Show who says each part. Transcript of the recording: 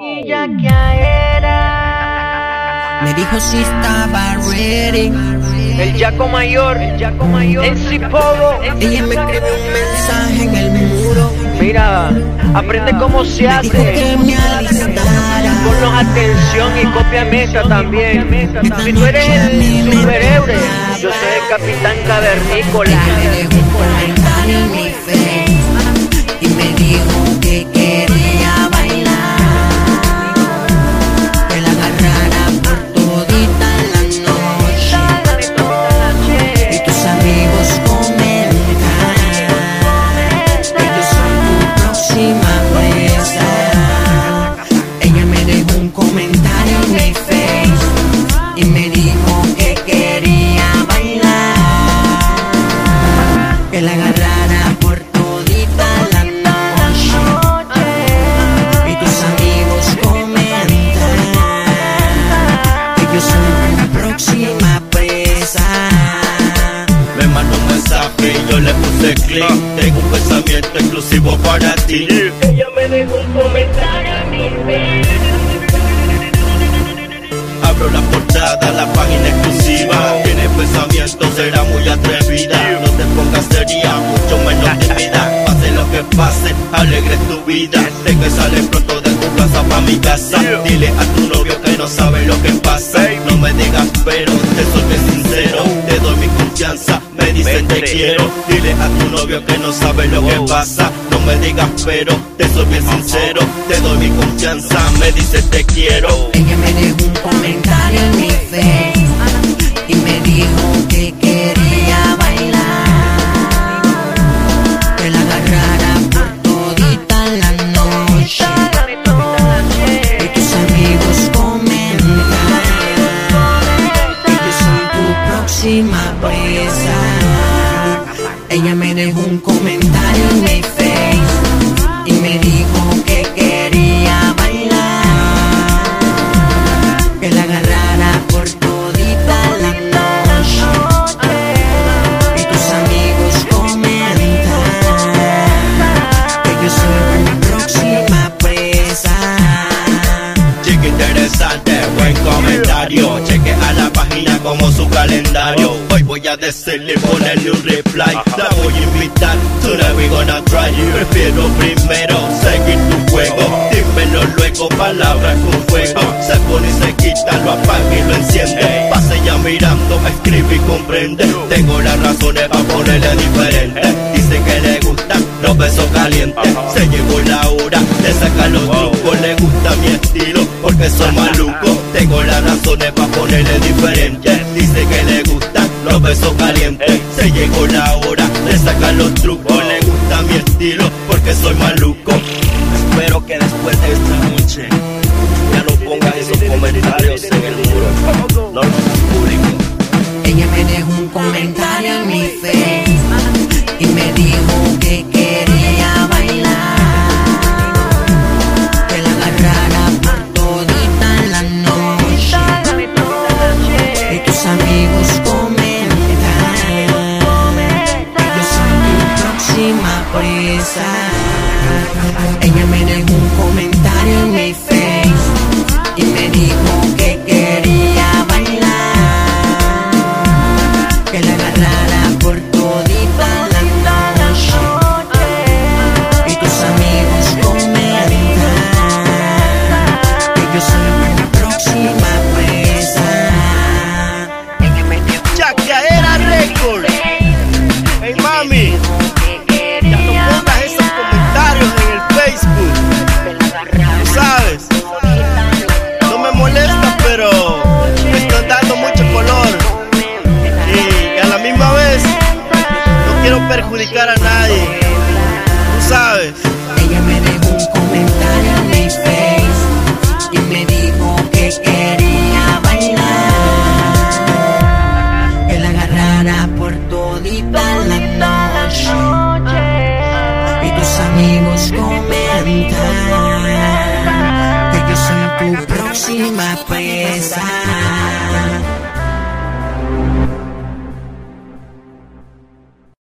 Speaker 1: Y ya que era.
Speaker 2: Me dijo si estaba ready.
Speaker 1: El Jaco Mayor, el Jaco Mayor. En Cipogo.
Speaker 2: Ella me escribió un mensaje en el muro.
Speaker 1: Mira, aprende cómo se
Speaker 2: Me dijo que
Speaker 1: hace.
Speaker 2: me alistara.
Speaker 1: Ponnos atención y cópiame esta también. Si tú eres el superhéroe, yo soy el capitán cavernícola.
Speaker 2: Ella me dejó y me dijo por todita la noche y tus amigos comentan que yo soy tu próxima presa. Me
Speaker 3: mandó un mensaje y yo le puse clic. Tengo un pensamiento exclusivo para ti.
Speaker 1: Ella me dejó un comentario en mi
Speaker 3: Abro la portada, la página exclusiva. Tiene pensamiento, será muy atrevida. No te pongas seria, mucho menos tímida. Pase lo que pase, alegre tu vida. Sé que sale pronto de tu casa pa' mi casa. Dile a tu novio que no sabe lo que pasa. No me digas pero, te soy bien sincero. Te doy mi confianza, me dicen te quiero. Dile a tu novio que no sabe lo que pasa. No me digas pero, te soy bien sincero. Te doy mi confianza, me dice te quiero.
Speaker 2: Ella me dejó un comentario en mi face Ella me dejó un comentario en
Speaker 3: calendario. Hoy voy a decirle ponerle un reply. La voy a invitar, tonight we gonna try. Prefiero primero seguir tu juego. Dímelo luego, palabras con fuego. Se pone y se quita, lo apaga y lo enciende. Pase ya mirando, escribe y comprende. Tengo las razones para ponerle diferente. Dice que le gustan los besos calientes. Se llegó la hora de sacar los trucos. Le gusta mi estilo porque soy maluco. Tengo las razones para ponerle diferente. Dice los besos calientes. Se llegó la hora de sacar los trucos. Le gusta mi estilo porque soy maluco. Espero que después de esta noche ya no pongas esos comentarios en el muro. No los publico.
Speaker 2: Ella me dejó un comentario próxima presa. Ella me dejó un comentario en mi face y me dijo que